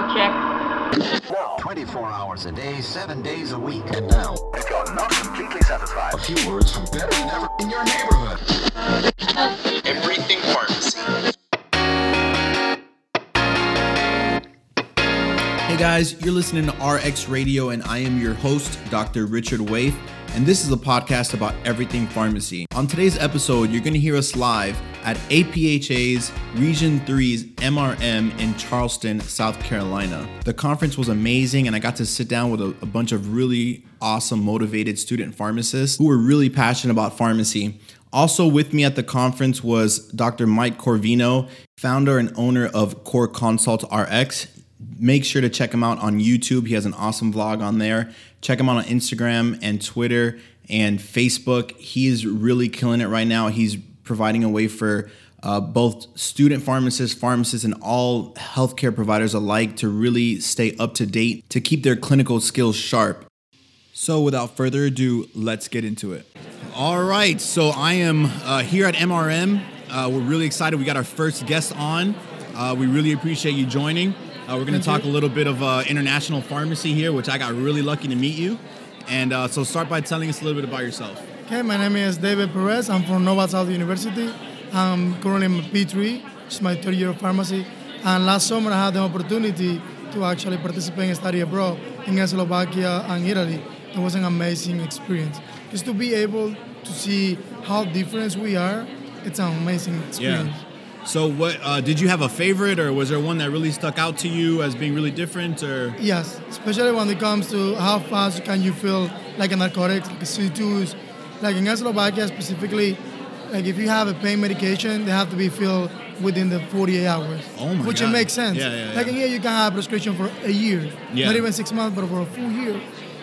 Audio check. Now, 24 hours a day, 7 days a week. And now, If you're not completely satisfied, a few words from better than ever in your neighborhood. Everything Pharmacy. Hey guys, you're listening to RX Radio, and I am your host, Dr. Richard Waithe, and this is a podcast about everything pharmacy. On today's episode, you're going to hear us live at APHA's Region 3's MRM in Charleston, South Carolina. The conference was amazing, and I got to sit down with a, a bunch of really awesome, motivated student pharmacists who were really passionate about pharmacy. Also with me at the conference was Dr. Mike Corvino, founder and owner of Core Consult RX. Make sure to check him out on YouTube. He has an awesome vlog on there. Check him out on Instagram and Twitter and Facebook. He is really killing it right now. He's providing a way for uh, both student pharmacists, pharmacists, and all healthcare providers alike to really stay up to date to keep their clinical skills sharp. So, without further ado, let's get into it. All right, so I am uh, here at MRM. Uh, we're really excited. We got our first guest on. Uh, we really appreciate you joining. Uh, we're going to talk a little bit of uh, international pharmacy here, which I got really lucky to meet you. And uh, so, start by telling us a little bit about yourself. Okay, my name is David Perez. I'm from Nova South University. I'm currently in P3, which is my third year of pharmacy. And last summer, I had the opportunity to actually participate and study abroad in Slovakia and Italy. It was an amazing experience. Just to be able to see how different we are, it's an amazing experience. Yeah. So, what uh, did you have a favorite, or was there one that really stuck out to you as being really different? Or Yes, especially when it comes to how fast can you feel like a narcotics, like a C2s. Like in Slovakia specifically, like if you have a pain medication, they have to be filled within the 48 hours. Oh my Which God. it makes sense. Yeah, yeah, Like in here, you can have a prescription for a year. Yeah. Not even six months, but for a full year.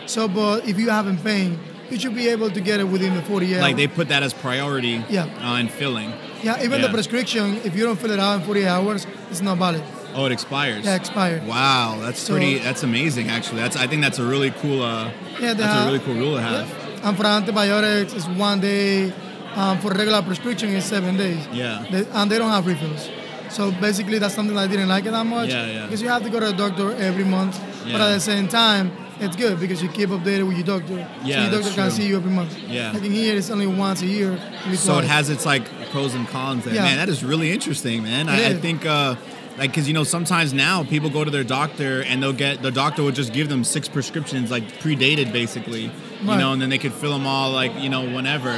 So, but if you haven't pain, you should be able to get it within the 48 like hours. they put that as priority Yeah. uh, in filling. yeah, even Yeah. the prescription, if you don't fill it out in 48 hours, it's not valid. Oh, it expires. Yeah, expired. Wow, that's So- pretty. That's amazing, actually. That's I think that's a really cool. Uh, Yeah, that's a really cool rule to have. And for antibiotics, it's one day. Um, for regular prescription, it's seven days. Yeah. They, and they don't have refills. So basically, that's something I didn't like it that much. Yeah, yeah. Because you have to go to the doctor every month. Yeah. But at the same time, it's good because you keep updated with your doctor. Yeah, so your doctor can see you every month. Yeah. Like in here, it's only once a year. So it has its like pros and cons. There. Yeah. Man, that is really interesting, man. I, I think. Uh, like, cause you know, sometimes now people go to their doctor and they'll get the doctor will just give them six prescriptions, like predated, basically, you Right. know, and then they could fill them all, like you know, whenever.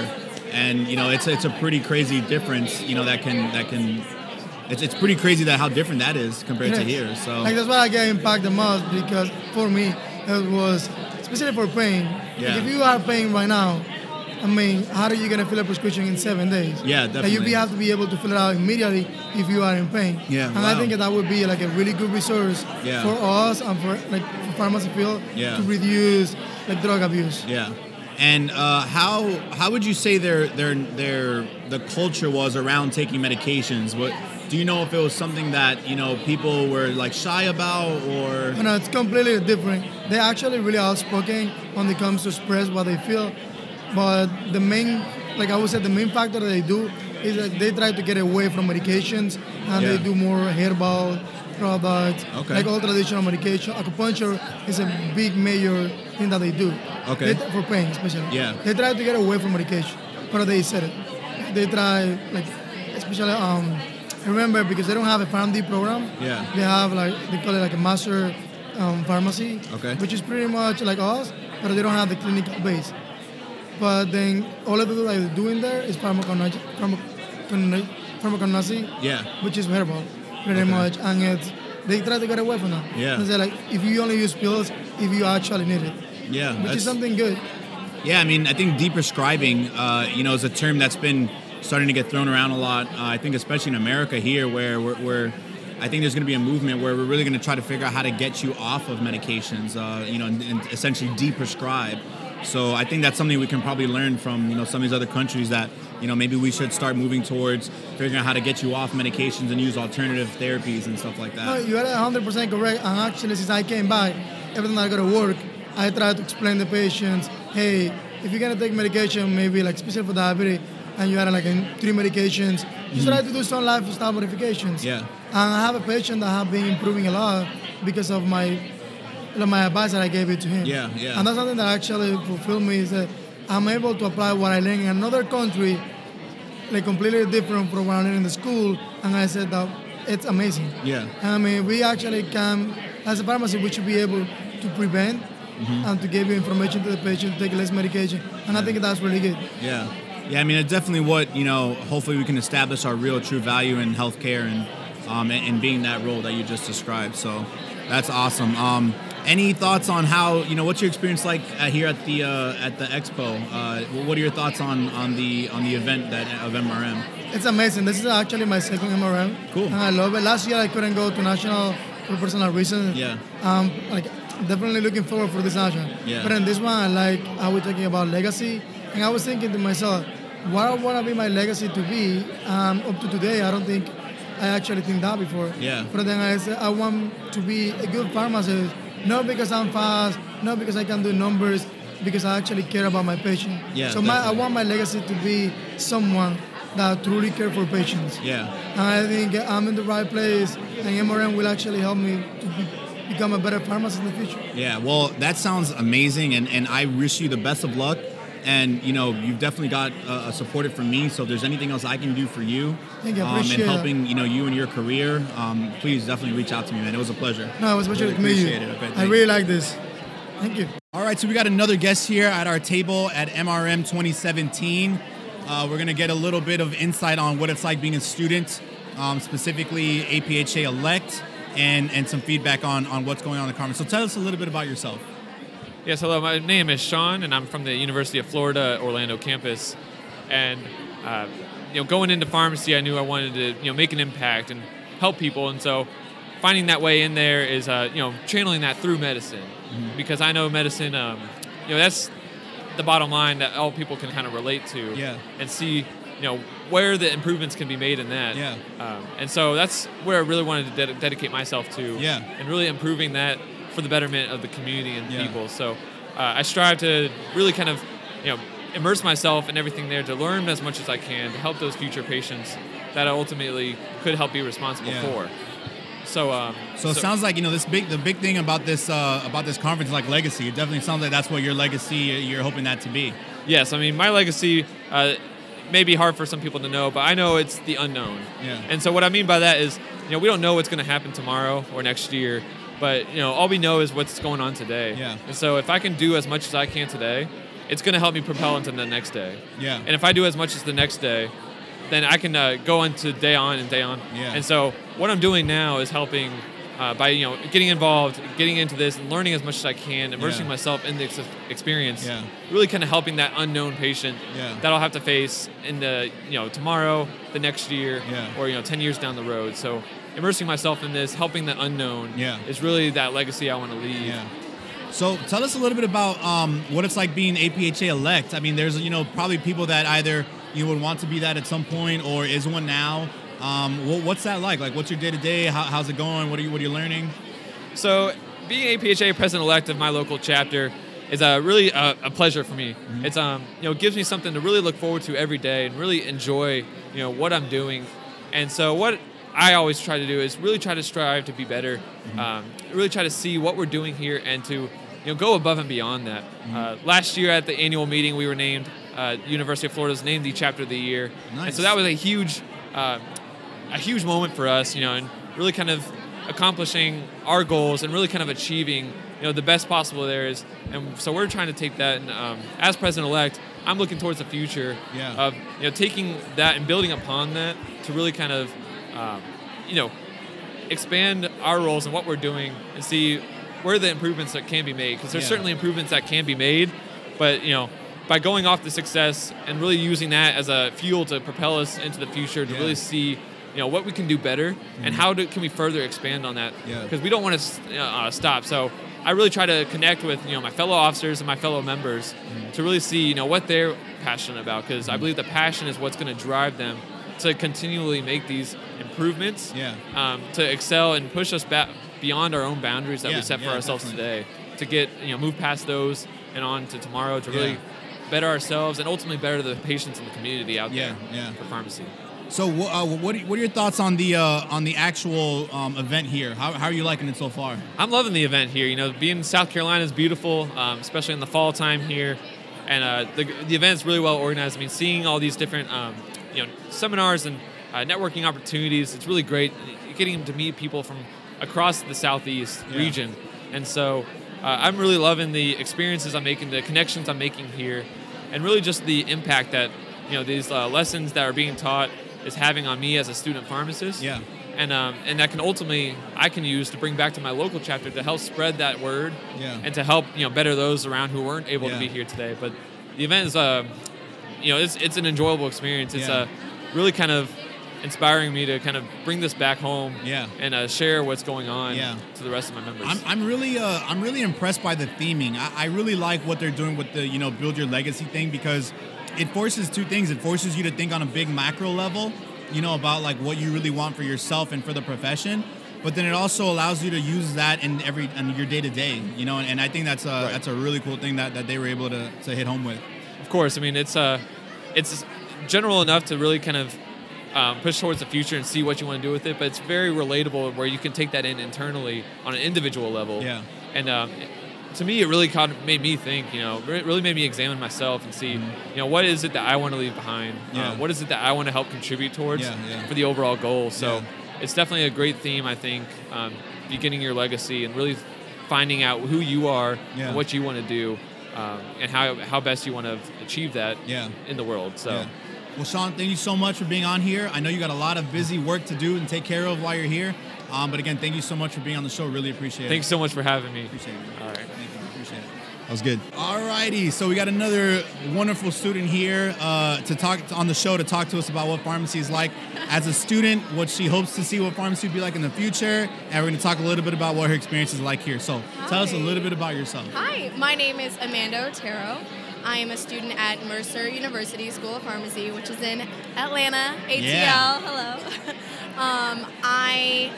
And you know, it's it's a pretty crazy difference, you know, that can that can. It's, it's pretty crazy that how different that is compared to here. So Like that's why I get impacted the most because for me it was especially for pain. Like, Yeah. if you are pain right now, I mean, how are you gonna fill a prescription in seven days? Yeah, Like, definitely. you be- have to be able to fill it out immediately if you are in pain. Yeah, And I think that would be like a really good resource Yeah. for us and for like for pharmacy field Yeah. to reduce like drug abuse. Yeah. And uh, how how would you say their their their the culture was around taking medications? What do you know if it was something that you know people were like shy about or You know, it's completely different. They're actually really outspoken when it comes to express what they feel. But the main, like I would say, the main factor that they do is that they try to get away from medications and Yeah. they do more herbal products, Okay. like all traditional medication. Acupuncture is a big major thing that they do. Okay. They- for pain, especially. Yeah. They try to get away from medication, but they said it. They try, like, especially, um, remember, because they don't have a PharmD program, Yeah. they have like they call it like a master um, pharmacy, Okay. which is pretty much like us, but they don't have the clinical base. But then all of the that they're doing there is pharmacology, pharmacology, pharmacology yeah which is herbal, pretty Okay. much, and it's they try to get away from that. Yeah. They like if you only use pills if you actually need it, yeah which is something good. yeah I mean I think deprescribing uh, you know is a term that's been starting to get thrown around a lot uh, I think especially in America here where we're, we're I think there's going to be a movement where we're really going to try to figure out how to get you off of medications uh, you know and, and essentially deprescribe So I think that's something we can probably learn from you know some of these other countries that you know maybe we should start moving towards figuring out how to get you off medications and use alternative therapies and stuff like No, that. you are 100% correct. And actually, since I came back, every time I go to work, I try to explain to patients, hey, if you're gonna take medication, maybe like especially for diabetes, and you had like in three medications. You mm-hmm. try to do some lifestyle modifications. Yeah. And I have a patient that have been improving a lot because of my my advice that I gave it to him. Yeah, yeah. And that's something that actually fulfilled me is that I'm able to apply what I learned in another country, like completely different from what I learned in the school. And I said that it's amazing. Yeah. I mean, we actually can, as a pharmacy, we should be able to prevent Mm-hmm. and to give you information to the patient to take less medication. And I think that's really good. Yeah. Yeah, I mean, it's definitely what, you know, hopefully we can establish our real true value in healthcare and, um, and, and being that role that you just described. So that's awesome. Um, any thoughts on how, you know, what's your experience like uh, here at the uh, at the expo? Uh, what are your thoughts on, on the on the event that of MRM? It's amazing. This is actually my second MRM. Cool. And I love it. Last year I couldn't go to national for personal reasons. Yeah. Um, like definitely looking forward for this national. Yeah. But in this one, I like how we're talking about legacy, and I was thinking to myself, what I want to be my legacy to be. Um, up to today, I don't think I actually think that before. Yeah. But then I said I want to be a good pharmacist, not because I'm fast, not because I can do numbers, because I actually care about my patient. Yeah, So my, I want my legacy to be someone that truly care for patients. Yeah. And I think I'm in the right place, and MRM will actually help me to be, become a better pharmacist in the future. Yeah, well, that sounds amazing, and, and I wish you the best of luck. And you know, you've definitely got uh, support from me. So if there's anything else I can do for you, Thank you, um, and helping you know you and your career, um, please definitely reach out to me, man. It was a pleasure. No, it was a pleasure Really to meet you. it. Okay, I really like this. Thank you. All right, so we got another guest here at our table at MRM 2017. Uh, we're gonna get a little bit of insight on what it's like being a student, um, specifically APHA elect, and and some feedback on on what's going on in the conference. So tell us a little bit about yourself. Yes, hello. My name is Sean, and I'm from the University of Florida Orlando campus. And uh, you know, going into pharmacy, I knew I wanted to you know make an impact and help people, and so finding that way in there is uh, you know channeling that through medicine, because I know medicine. Um, you know, that's the bottom line that all people can kind of relate to, Yeah. and see you know where the improvements can be made in that. Yeah. Um, and so that's where I really wanted to ded- dedicate myself to. Yeah. And really improving that for the betterment of the community and Yeah. people. So uh, I strive to really kind of, you know, immerse myself in everything there to learn as much as I can to help those future patients that I ultimately could help be responsible Yeah. for. So, um, So it sounds like you know this big the big thing about this uh, about this conference is like legacy. It definitely sounds like that's what your legacy you're hoping that to be. Yes, I mean my legacy uh, may be hard for some people to know, but I know it's the unknown. Yeah. And so what I mean by that is, you know, we don't know what's going to happen tomorrow or next year, but you know, all we know is what's going on today. Yeah. And so if I can do as much as I can today, it's going to help me propel into the next day. Yeah. And if I do as much as the next day, then I can uh, go into day on and day on. Yeah. And so what I'm doing now is helping. Uh, by you know getting involved, getting into this, and learning as much as I can, immersing Yeah. myself in the ex- experience, Yeah. really kind of helping that unknown patient Yeah. that I'll have to face in the you know tomorrow, the next year, Yeah. or you know ten years down the road. So immersing myself in this, helping the unknown, Yeah. is really that legacy I want to leave. Yeah. So tell us a little bit about um, what it's like being APHA elect. I mean, there's you know probably people that either you would want to be that at some point or is one now. Um, wha- what's that like? Like, what's your day to day? How's it going? What are you What are you learning? So being APHA president elect of my local chapter is a really a, a pleasure for me. Mm-hmm. It's um you know gives me something to really look forward to every day and really enjoy you know what I'm doing. And so what I always try to do is really try to strive to be better. Mm-hmm. Um, really try to see what we're doing here and to you know go above and beyond that. Mm-hmm. Uh, last year at the annual meeting, we were named uh, University of Florida's named the chapter of the year, Nice. and so that was a huge uh, a huge moment for us, you know, and really kind of accomplishing our goals and really kind of achieving, you know, the best possible there is. And so we're trying to take that, and um, as president elect, I'm looking towards the future Yeah. of you know taking that and building upon that to really kind of, um, you know, expand our roles and what we're doing and see where the improvements that can be made because there's Yeah. certainly improvements that can be made, but you know. By going off the success and really using that as a fuel to propel us into the future, to Yeah. really see you know what we can do better and how do, can we further expand on that Yeah. because we don't want to uh, stop so i really try to connect with you know my fellow officers and my fellow members to really see you know what they're passionate about because i believe the passion is what's going to drive them to continually make these improvements Yeah. um, to excel and push us back beyond our own boundaries that Yeah, we set for yeah, ourselves definitely. today to get you know move past those and on to tomorrow to really better ourselves, and ultimately better the patients in the community out there yeah. for pharmacy. So, uh, what are, what are your thoughts on the uh, on the actual um, event here? How, how are you liking it so far? I'm loving the event here. You know, being in South Carolina is beautiful, um, especially in the fall time here, and uh, the the is really well organized. I mean, seeing all these different um, you know seminars and uh, networking opportunities, it's really great. Getting them to meet people from across the southeast Yeah. region, and so uh, I'm really loving the experiences I'm making, the connections I'm making here, and really just the impact that you know these uh, lessons that are being taught is having on me as a student pharmacist Yeah. and um, and that can ultimately I can use to bring back to my local chapter to help spread that word Yeah. and to help you know better those around who weren't able Yeah. to be here today. But the event is uh, you know it's it's an enjoyable experience. It's Yeah. uh, really kind of inspiring me to kind of bring this back home Yeah. and uh, share what's going on Yeah. to the rest of my members. I'm, I'm really uh, I'm really impressed by the theming. I, I really like what they're doing with the you know build your legacy thing because it forces two things. It forces you to think on a big macro level, you know, about like what you really want for yourself and for the profession. But then it also allows you to use that in every in your day to day, you know. And, and I think that's a Right. that's a really cool thing that, that they were able to, to hit home with. Of course, I mean it's uh, it's general enough to really kind of um, push towards the future and see what you want to do with it, but it's very relatable where you can take that in internally on an individual level. Yeah. And um, to me, it really kind of made me think. You know, it really made me examine myself and see, you know, what is it that I want to leave behind? Mm-hmm. Yeah. Uh, what is it that I want to help contribute towards Yeah, yeah. for the overall goal? So it's definitely a great theme. I think um, beginning your legacy and really finding out who you are and what you want to do. Um, and how, how best you want to achieve that Yeah. in the world. So Yeah. Well, Sean, thank you so much for being on here. I know you got a lot of busy work to do and take care of while you're here. Um, but again, thank you so much for being on the show. Really appreciate it. thanks so much for having me. Appreciate it. All right. Thank you. Appreciate it. That was good. Alrighty, so we got another wonderful student here uh, to talk on the show to talk to us about what pharmacy is like as a student, what she hopes to see what pharmacy will be like in the future, and we're going to talk a little bit about what her experience is like here. So, tell us a little bit about yourself. Hi, my name is Amanda Otero. I am a student at Mercer University School of Pharmacy, which is in Atlanta, ATL. Yeah. Hello. um, I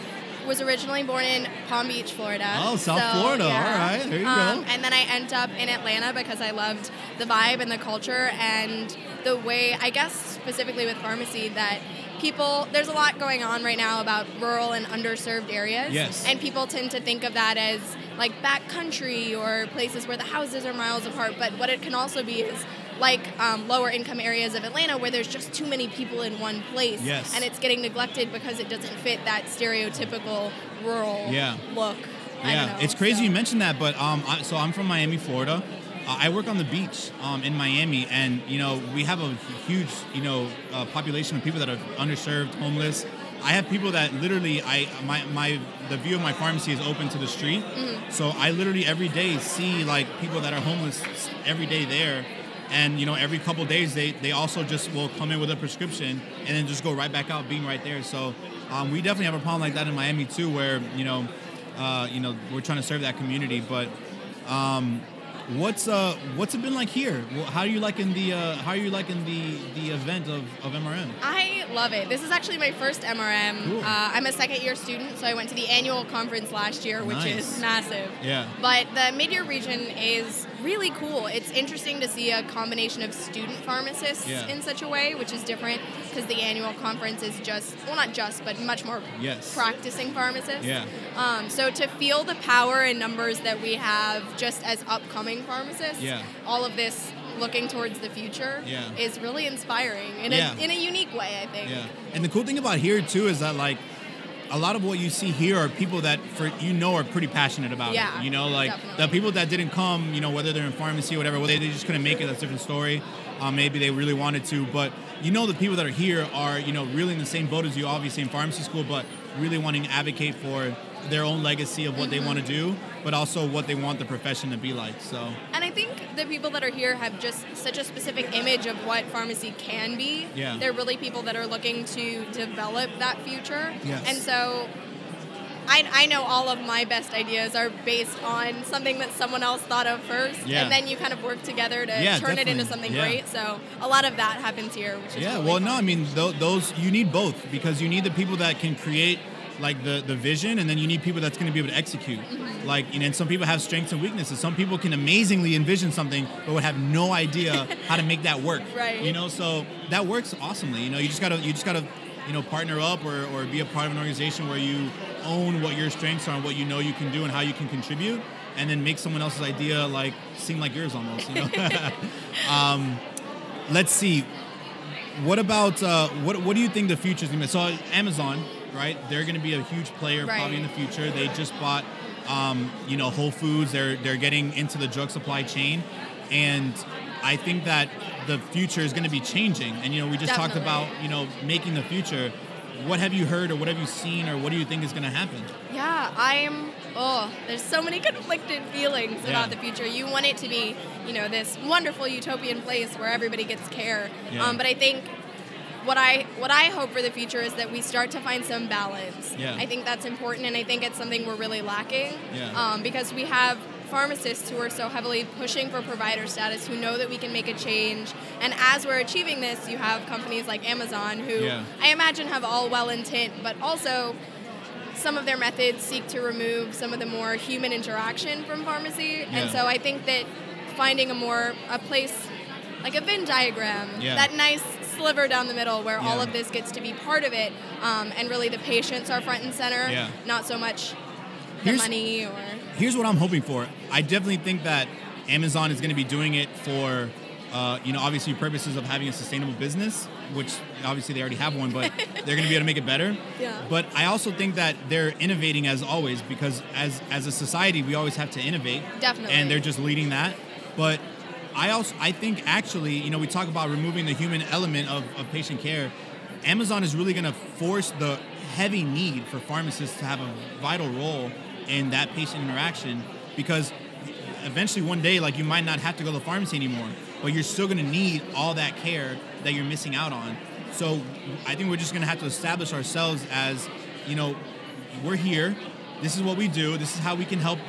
was originally born in Palm Beach, Florida. Oh, South Florida. All right, there you um, go. And then I end up in Atlanta because I loved the vibe and the culture and the way, I guess specifically with pharmacy, that people, there's a lot going on right now about rural and underserved areas. Yes. And people tend to think of that as like back country or places where the houses are miles apart. But what it can also be is like um, lower income areas of Atlanta where there's just too many people in one place. Yes. And it's getting neglected because it doesn't fit that stereotypical rural Yeah. look. Yeah, know, it's crazy so. you mentioned that, but um, I, so I'm from Miami, Florida. Uh, I work on the beach um, in Miami, and you know we have a huge you know uh, population of people that are underserved, homeless. I have people that literally I my my the view of my pharmacy is open to the street, so I literally every day see like people that are homeless every day there. And you know, every couple days they, they also just will come in with a prescription and then just go right back out, being right there. So um, we definitely have a problem like that in Miami too, where you know uh, you know, we're trying to serve that community. But um, what's uh, what's it been like here? How are you liking the uh, how are you liking the the event of, of MRM? I love it. This is actually my first MRM. Cool. Uh, I'm a second year student, so I went to the annual conference last year, which Nice. is massive. Yeah. But the mid-year region is really cool. It's interesting to see a combination of student pharmacists Yeah. in such a way, which is different because the annual conference is just, well, not just, but much more Yes. practicing pharmacists. Yeah. Um, so to feel the power and numbers that we have just as upcoming pharmacists, Yeah. all of this looking towards the future Yeah. is really inspiring in, Yeah. a, in a unique way, I think. Yeah. And the cool thing about here too is that like a lot of what you see here are people that for you know are pretty passionate about Yeah, it. You know, like definitely. the people that didn't come, you know, whether they're in pharmacy or whatever, whether they just couldn't make it, that's a different story. Um, maybe they really wanted to, but you know the people that are here are, you know, really in the same boat as you, obviously in pharmacy school, but really wanting to advocate for their own legacy of what they want to do, but also what they want the profession to be like. So And I think the people that are here have just such a specific image of what pharmacy can be. Yeah. They're really people that are looking to develop that future. Yes. And so I, I know all of my best ideas are based on something that someone else thought of first. Yeah. And then you kind of work together to Yeah, turn it into definitely. something Yeah. great. So a lot of that happens here, which is Yeah, really well, fun. no, I mean th- those you need both because you need the people that can create like the the vision, and then you need people that's going to be able to execute. Mm-hmm. Like, you know, and some people have strengths and weaknesses. Some people can amazingly envision something, but would have no idea how to make that work. Right. You know, so that works awesomely. You know, you just gotta you just gotta you know partner up or, or be a part of an organization where you own what your strengths are and what you know you can do and how you can contribute, and then make someone else's idea like seem like yours almost. You know. um, let's see. What about uh, what? What do you think the future is going to be? So Amazon, right? They're going to be a huge player probably in the future. They just bought, um, you know, Whole Foods. They're they're getting into the drug supply chain, and I think that the future is going to be changing. And you know, we just talked about you know making the future. What have you heard, or what have you seen, or what do you think is going to happen? Yeah, I'm. Oh, there's so many conflicted feelings Yeah. about the future. You want it to be, you know, this wonderful utopian place where everybody gets care. Yeah. Um, but I think what I what I hope for the future is that we start to find some balance. Yeah. I think that's important, and I think it's something we're really lacking. Yeah. Um, because we have pharmacists who are so heavily pushing for provider status who know that we can make a change and as we're achieving this you have companies like amazon who Yeah. i imagine have all well intent but also some of their methods seek to remove some of the more human interaction from pharmacy and so i think that finding a more a place like a venn diagram Yeah. that nice sliver down the middle where all of this gets to be part of it um, and really the patients are front and center Yeah. not so much the Here's- money or here's what I'm hoping for. I definitely think that Amazon is going to be doing it for, uh, you know, obviously purposes of having a sustainable business, which obviously they already have one, but they're going to be able to make it better. Yeah. But I also think that they're innovating as always because as as a society we always have to innovate. Definitely. And they're just leading that. But I also I think actually, you know, we talk about removing the human element of, of patient care. Amazon is really going to force the heavy need for pharmacists to have a vital role in that patient interaction because eventually one day like you might not have to go to the pharmacy anymore but you're still going to need all that care that you're missing out on. So i think we're just going to have to establish ourselves as you know we're here. This is what we do. This is how we can help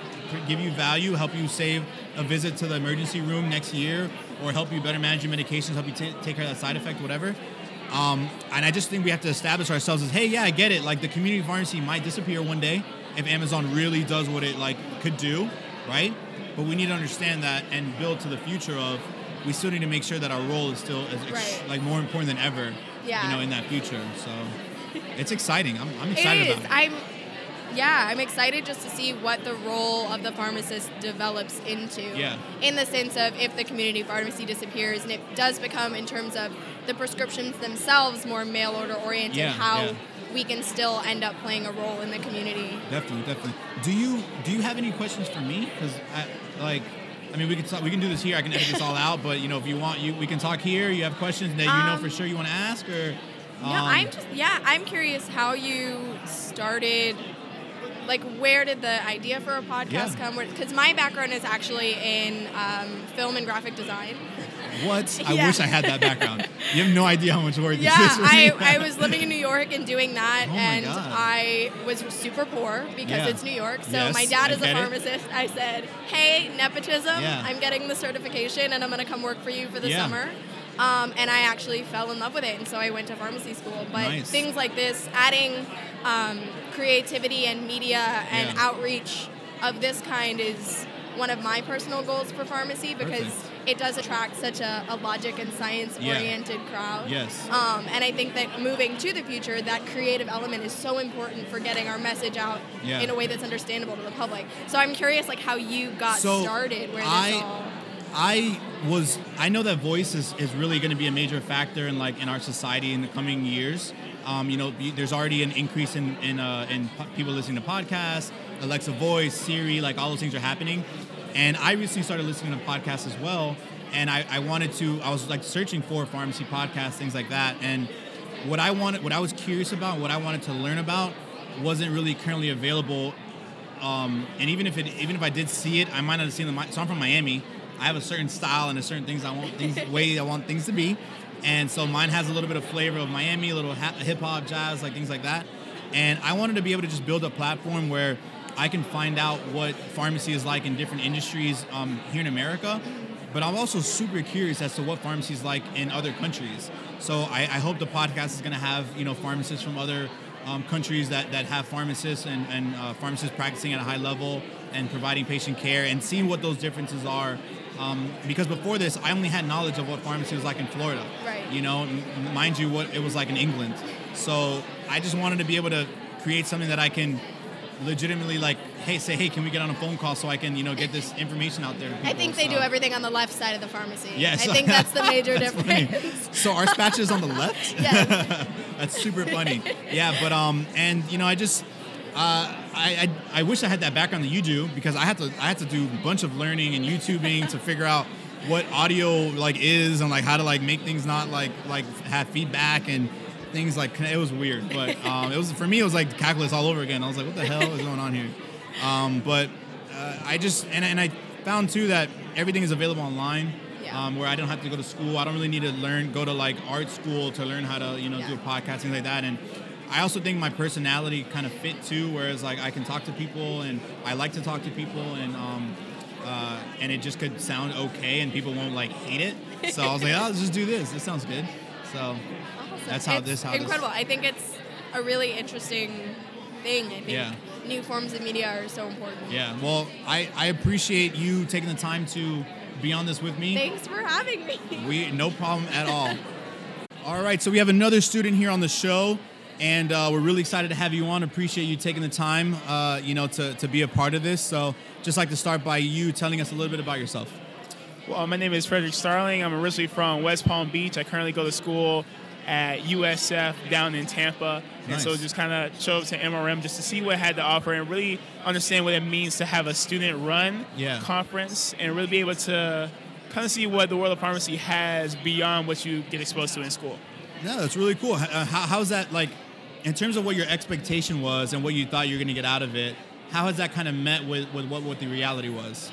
give you value help you save a visit to the emergency room next year or help you better manage your medications help you ta take care of that side effect whatever um, and I just think we have to establish ourselves as, hey, yeah, I get it. Like the community pharmacy might disappear one day if Amazon really does what it like could do, right? But we need to understand that and build to the future of we still need to make sure that our role is still as ex- Right. like more important than ever. Yeah. You know, in that future. So it's exciting. I'm, I'm excited is. about it. I'm yeah, I'm excited just to see what the role of the pharmacist develops into. Yeah. In the sense of if the community pharmacy disappears and it does become in terms of the prescriptions themselves more mail order oriented, Yeah, how yeah. we can still end up playing a role in the community. Definitely, definitely. Do you do you have any questions for me? Because I like. I mean, we can talk, we can do this here. I can edit this all out, but you know, if you want, you we can talk here. You have questions that you know for Um, sure you want to ask, or No, um, I'm just yeah, I'm curious how you started. Like, where did the idea for a podcast Yeah. come? Because my background is actually in um, film and graphic design. What? I Yeah. wish I had that background. You have no idea how much work Yeah, this is. for I. I was living in New York and doing that, Oh and God. I was super poor because Yeah. it's New York. So Yes, my dad I is a get it. pharmacist. I said, "Hey, nepotism! Yeah. I'm getting the certification, and I'm going to come work for you for the Yeah. summer." Um, and I actually fell in love with it, and so I went to pharmacy school. But Nice. things like this, adding um, creativity and media and Yeah. outreach of this kind is one of my personal goals for pharmacy because Perfect. it does attract such a, a logic and science oriented crowd. Yes. Um, and I think that moving to the future, that creative element is so important for getting our message out Yeah. in a way that's understandable to the public. So I'm curious, like how you got So, started, where this I- all. I was I know that voice is, is really going to be a major factor in like in our society in the coming years. Um, you know, there's already an increase in in, uh, in po- people listening to podcasts, Alexa Voice, Siri, like all those things are happening. And I recently started listening to podcasts as well. And I, I wanted to I was like searching for pharmacy podcasts, things like that. And what I wanted, what I was curious about, what I wanted to learn about, wasn't really currently available um, and even if it even if I did see it, I might not have seen them. So I'm from Miami. I have a certain style and a certain things I want things way I want things to be, and so mine has a little bit of flavor of Miami, a little ha- hip hop, jazz, like things like that. And I wanted to be able to just build a platform where I can find out what pharmacy is like in different industries um, here in America. But I'm also super curious as to what pharmacy is like in other countries. So I, I hope the podcast is going to have you know pharmacists from other um, countries that, that have pharmacists and, and uh, pharmacists practicing at a high level and providing patient care and seeing what those differences are. Um, because before this, I only had knowledge of what pharmacy was like in Florida. Right. You know, m- mind you, what it was like in England. So I just wanted to be able to create something that I can legitimately like, hey, say, hey, can we get on a phone call so I can, you know, get this information out there? I think they do everything on the left side of the pharmacy. Yes. I think that's the major That's difference. So our spatch is on the left. Yes. That's super funny. Yeah, but um, and you know, I just, uh, I, I I wish I had that background that you do because I had to I had to do a bunch of learning and YouTubing to figure out what audio like is and like how to like make things not like like have feedback and things like it was weird. But um, it was for me it was like calculus all over again. I was like, what the hell is going on here? Um, but uh, I just and and I found too that everything is available online Yeah. um, where I don't have to go to school. I don't really need to learn, go to like art school to learn how to, you know, do a Yeah. podcast, things like that. And I also think my personality kind of fit too, whereas like I can talk to people and I like to talk to people and, um, uh, and it just could sound okay and people won't like hate it. So I was like, oh, let's just do this. This sounds good. So Awesome. That's how it's this- how this- incredible. I think it's a really interesting thing. I think Yeah. new forms of media are so important. yeah, well, I, I appreciate you taking the time to be on this with me. Thanks for having me. We no problem at all. all right, so we have another student here on the show, and uh, we're really excited to have you on. Appreciate you taking the time, uh, you know, to, to be a part of this. So, just like to start by you telling us a little bit about yourself. Well, my name is Frederick Starling. I'm originally from West Palm Beach. I currently go to school at USF down in Tampa. And so just kind of showed up to MRM just to see what it had to offer and really understand what it means to have a student run Yeah. conference and really be able to kind of see what the world of pharmacy has beyond what you get exposed to in school. Yeah, that's really cool. Uh, How, how's that like, in terms of what your expectation was and what you thought you were going to get out of it? How has that kind of met with, with what, what the reality was?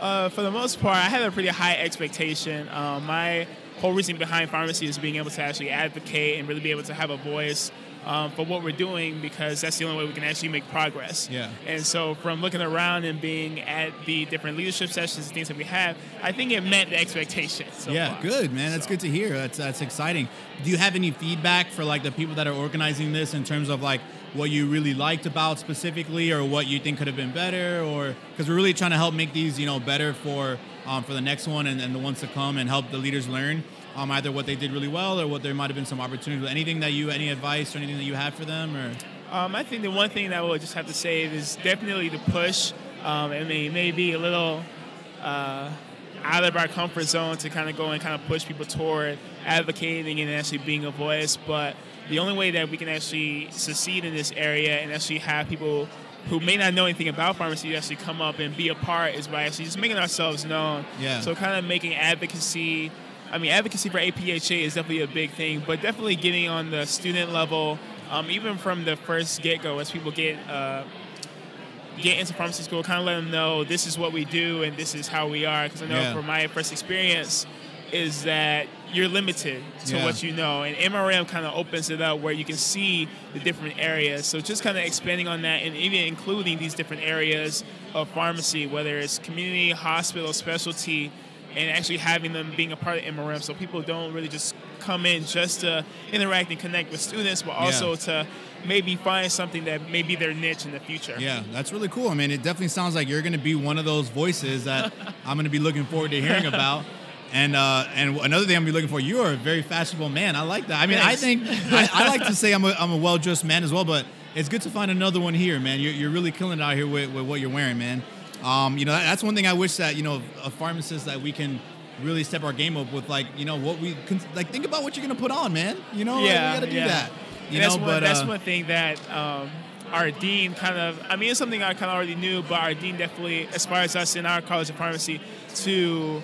Uh, for the most part, I had a pretty high expectation. Um, my whole reason behind pharmacy is being able to actually advocate and really be able to have a voice um, for what we're doing because that's the only way we can actually make progress. Yeah. And so, from looking around and being at the different leadership sessions and things that we have, I think it met the expectations. So yeah, far. good man. That's So- good to hear. That's that's exciting. Do you have any feedback for like the people that are organizing this in terms of like what you really liked about specifically, or what you think could have been better, or because we're really trying to help make these you know better for um, for the next one and, and the ones to come, and help the leaders learn um, either what they did really well or what there might have been some opportunities. Anything that you any advice or anything that you have for them or Um, I think the one thing that I would just have to say is definitely the push. Um, I mean, maybe a little uh, out of our comfort zone to kind of go and kind of push people toward advocating and actually being a voice. But the only way that we can actually succeed in this area and actually have people who may not know anything about pharmacy actually come up and be a part is by actually just making ourselves known. Yeah. So kind of making advocacy. I mean, advocacy for APHA is definitely a big thing, but definitely getting on the student level, um, even from the first get go, as people get uh, get into pharmacy school, kind of let them know this is what we do and this is how we are. Because I know Yeah. from my first experience is that you're limited to Yeah. what you know, and MRM kind of opens it up where you can see the different areas. So just kind of expanding on that and even including these different areas of pharmacy, whether it's community, hospital, specialty, and actually having them being a part of MRM, so people don't really just come in just to interact and connect with students, but also to maybe find something that may be their niche in the future. Yeah, that's really cool. I mean, it definitely sounds like you're going to be one of those voices that I'm going to be looking forward to hearing about. And uh, and another thing I'm gonna be looking for, you are a very fashionable man. I like that. I mean, I think I, I like to say I'm a, I'm a well dressed man as well, but it's good to find another one here, man. You're, you're really killing it out here with, with what you're wearing, man. Um, you know, that's one thing I wish that you know, a pharmacist that we can really step our game up with, like you know, what we can, like think about what you're gonna put on, man. You know, Like, yeah, we gotta do yeah. that. You And that's know, one, but that's uh, one thing that um, our dean kind of. I mean, it's something I kind of already knew, but our dean definitely aspires us in our college of pharmacy to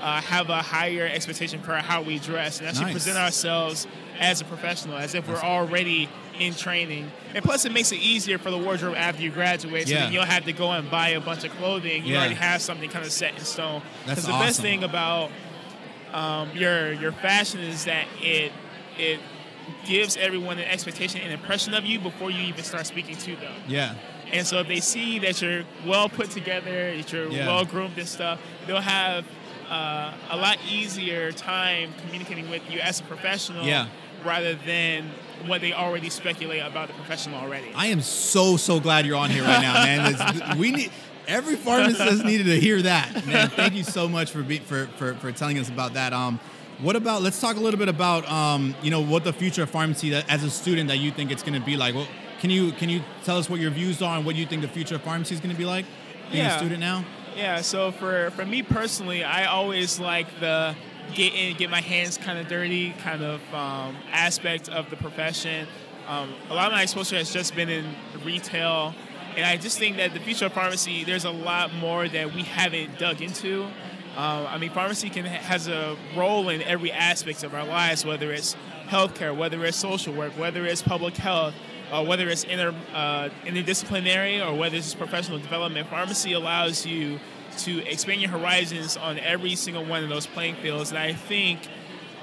uh, have a higher expectation for how we dress and actually Nice. present ourselves as a professional, as if we're already in training. And plus, it makes it easier for the wardrobe after you graduate, so Yeah. you don't have to go and buy a bunch of clothing. You Yeah. already have something kind of set in stone. That's Because the best thing about um, your your fashion is that it it gives everyone an expectation and impression of you before you even start speaking to them. yeah, And so if they see that you're well put together, that you're Yeah. well groomed and stuff, they'll have uh, a lot easier time communicating with you as a professional Yeah. Rather than what they already speculate about the profession already. I am so so glad you're on here right now, man. It's- we need every pharmacist needed to hear that, man. Thank you so much for be, for, for for telling us about that. Um, what about? Let's talk a little bit about um, you know, what the future of pharmacy that, as a student that you think it's going to be like. Well, can you can you tell us what your views are and what you think the future of pharmacy is going to be like? Being a student now. Yeah, so for, for me personally, I always like the get in, get my hands kind of dirty kind of um, aspect of the profession. Um, a lot of my exposure has just been in retail, and I just think that the future of pharmacy, there's a lot more that we haven't dug into. Um, I mean, pharmacy can has a role in every aspect of our lives, whether it's healthcare, whether it's social work, whether it's public health, uh, whether it's inter, uh, interdisciplinary or whether it's professional development. Pharmacy allows you to expand your horizons on every single one of those playing fields, and I think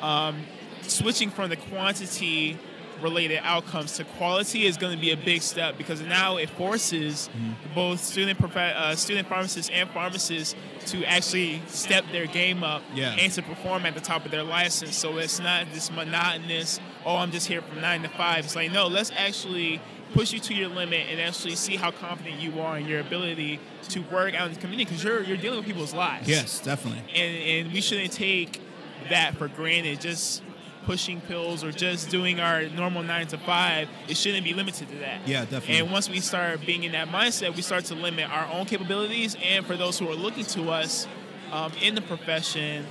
um, switching from the quantity related outcomes to quality is going to be a big step because now it forces both student prof- uh, student pharmacists and pharmacists to actually step their game up Yeah. and to perform at the top of their license. So it's not this monotonous, oh, I'm just here from nine to five. It's like, no, let's actually push you to your limit and actually see how confident you are in your ability to work out in the community because you're, you're dealing with people's lives Yes, definitely. and and we shouldn't take that for granted. Just pushing pills or just doing our normal nine to five, it shouldn't be limited to that. Yeah, definitely. And once we start being in that mindset, we start to limit our own capabilities, and for those who are looking to us um, in the profession.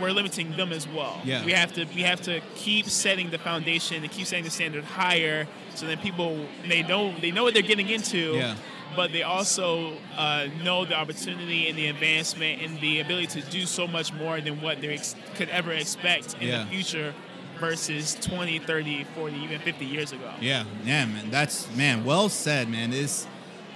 We're limiting them as well. Yeah. We have to we have to keep setting the foundation and keep setting the standard higher, so that people they know they know what they're getting into Yeah. but they also uh, know the opportunity and the advancement and the ability to do so much more than what they ex- could ever expect in Yeah. the future versus 20, 30, 40, even 50 years ago. Yeah, yeah, man. That's man. Well said, man. This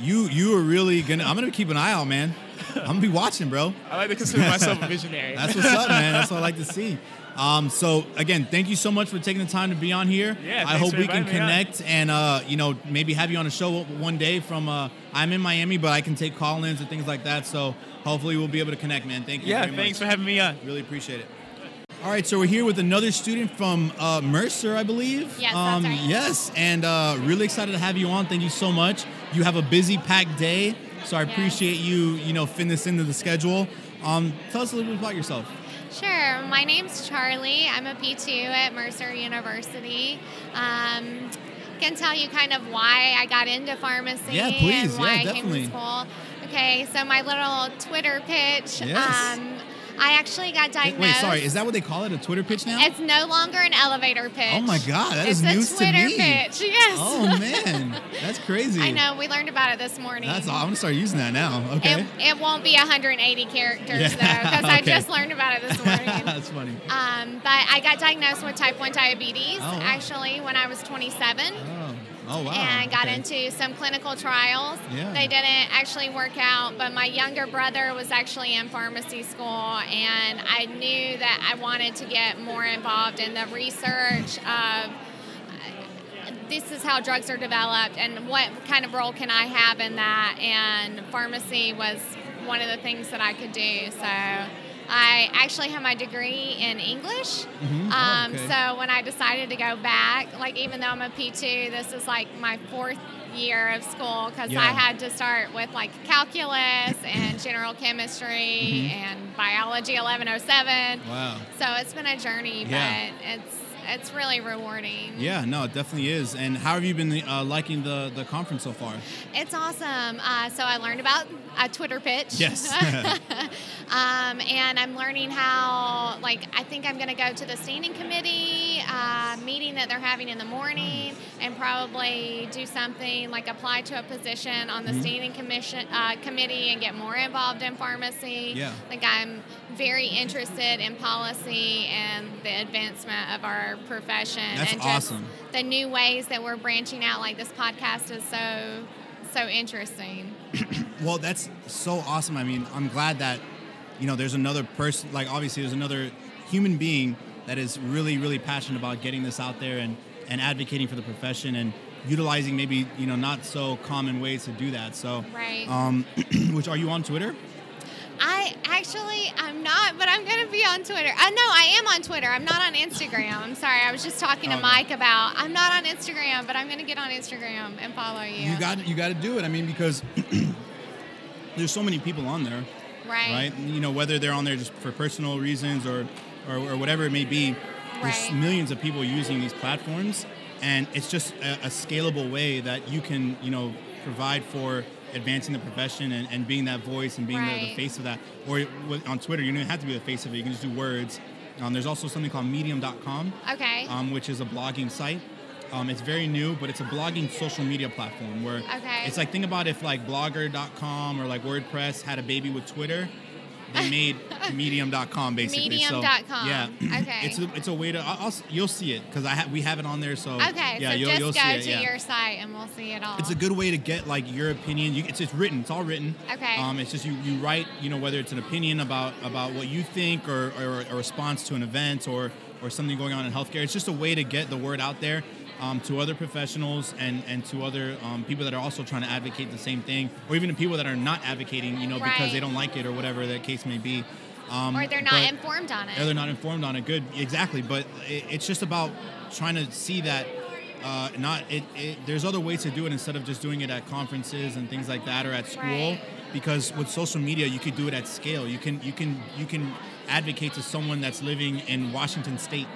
you you are really gonna. I'm gonna keep an eye out, man. I'm gonna be watching, bro. I like to consider myself a visionary. That's what's up, man. That's what I like to see. Um, so again, thank you so much for taking the time to be on here. Yeah, I hope for we can inviting me on. connect and uh, you know maybe have you on a show one day. From uh, I'm in Miami, but I can take call-ins and things like that. So hopefully we'll be able to connect, man. Thank you. yeah, very thanks much. for having me on. Really appreciate it. All right, so we're here with another student from uh, Mercer, I believe. Yes, that's um, right. Yes, and uh, really excited to have you on. Thank you so much. You have a busy, packed day, so I appreciate you, you know, fitting this into the schedule. Um, tell us a little bit about yourself. Sure. My name's Charlie. I'm a P2 at Mercer University. Um, can tell you kind of why I got into pharmacy Yeah, please. and why Yeah, I definitely. came to school. Okay, so my little Twitter pitch. Yes. Um, I actually got diagnosed. Wait, sorry, is that what they call it? A Twitter pitch now? It's no longer an elevator pitch. Oh my God, that it's is a news to Twitter pitch. Yes. Oh man, that's crazy. I know. We learned about it this morning. That's. I'm gonna start using that now. Okay. It, it won't be 180 characters Yeah, though, because I just learned about it this morning. that's funny. Um, but I got diagnosed with type 1 diabetes Oh, wow. actually when I was 27. Oh. Oh wow. And got okay. into some clinical trials. Yeah. They didn't actually work out, but my younger brother was actually in pharmacy school, and I knew that I wanted to get more involved in the research of uh, this is how drugs are developed and what kind of role can I have in that. And pharmacy was one of the things that I could do. So I actually have my degree in English. Mhm. Oh, Um, okay. So when I decided to go back, like even though I'm a P2, this is like my fourth year of school because Yeah. I had to start with like calculus and general chemistry Mhm. and biology 1107. Wow. So it's been a journey, Yeah. but it's it's really rewarding. Yeah, no, it definitely is. And how have you been uh, liking the the conference so far? It's awesome. Uh, so I learned about a Twitter pitch. Yes. um, and I'm learning how, like, I think I'm going to go to the standing committee uh, meeting that they're having in the morning and probably do something like apply to a position on the Mhm. standing commission uh, committee and get more involved in pharmacy. Yeah. Like, I'm very interested in policy and the advancement of our profession. That's and just awesome. the new ways that we're branching out. Like, this podcast is so, so interesting. Well, that's so awesome. I mean, I'm glad that you know there's another person. Like, obviously, there's another human being that is really, really passionate about getting this out there and and advocating for the profession and utilizing maybe you know not so common ways to do that. So, Right. um, which are you on Twitter? I actually I'm not, but I'm gonna be on Twitter. Uh, no, I am on Twitter. I'm not on Instagram. I'm sorry. I was just talking to Oh, no. Mike about I'm not on Instagram, but I'm gonna get on Instagram and follow you. You got you got to do it. I mean, because there's so many people on there, right. right? You know, whether they're on there just for personal reasons or or, or whatever it may be. There's Right. millions of people using these platforms, and it's just a, a scalable way that you can you know provide for advancing the profession and, and being that voice and being the, the face of that. Or with, on Twitter, you don't have to be the face of it. You can just do words. Um, there's also something called Medium.com Okay. um, which is a blogging site. Um, it's very new, but it's a blogging social media platform where Okay. it's like think about if like Blogger.com or like WordPress had a baby with Twitter. They made Medium.com basically. So, Medium.com. yeah. Okay. It's a, it's a way to I'll, I'll, you'll see it because I ha- we have it on there. So okay. yeah, so you'll, just you'll go see it. to yeah. your site and we'll see it all. It's a good way to get like your opinion. You, it's it's written. It's all written. Okay. Um, it's just you, you write. You know whether it's an opinion about about what you think or, or a response to an event or or something going on in healthcare. It's just a way to get the word out there um, to other professionals and and to other um, people that are also trying to advocate the same thing, or even to people that are not advocating. You know because they don't like it or whatever the case may be. Um, or they're not but- informed on it. or they're not informed on it. Good, exactly. But it, it's just about trying to see that. Uh, not it, it. There's other ways to do it instead of just doing it at conferences and things like that or at school. Right. Because with social media, you could do it at scale. You can you can you can advocate to someone that's living in Washington State.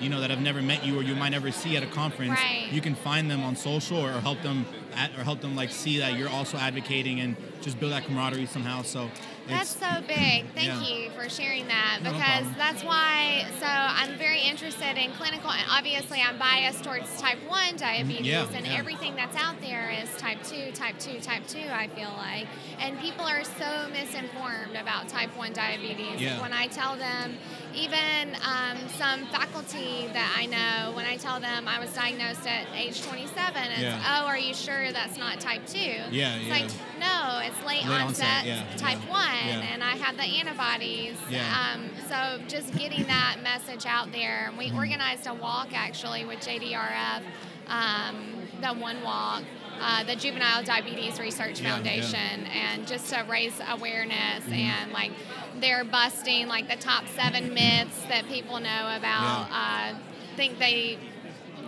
You know that have never met you or you might never see at a conference. Right. You can find them on social or help them at, or help them like see that you're also advocating and just build that camaraderie somehow. So That's so big. Thank Yeah. you for sharing that No, no because that's why. So I'm very interested in clinical, and obviously I'm biased towards type one mm-hmm. diabetes, yeah, and yeah. everything that's out there is type two, type two, type two. I feel like, and people are so misinformed about type one diabetes. Yeah. When I tell them, even um, some faculty that I know, when I tell them I was diagnosed at age 27, it's Yeah. oh, are you sure that's not type two? Yeah, it's yeah. like no, it's late, Late onset, onset, yeah, type yeah, one, yeah. and I have the antibodies. Yeah. Um, so just getting that message out there. We Mm-hmm. organized a walk actually with JDRF, um, the one walk. Uh, the Juvenile Diabetes Research Yeah, yeah. Foundation, and just to raise awareness Mm-hmm. and like they're busting like the top seven myths that people know about. Uh, think they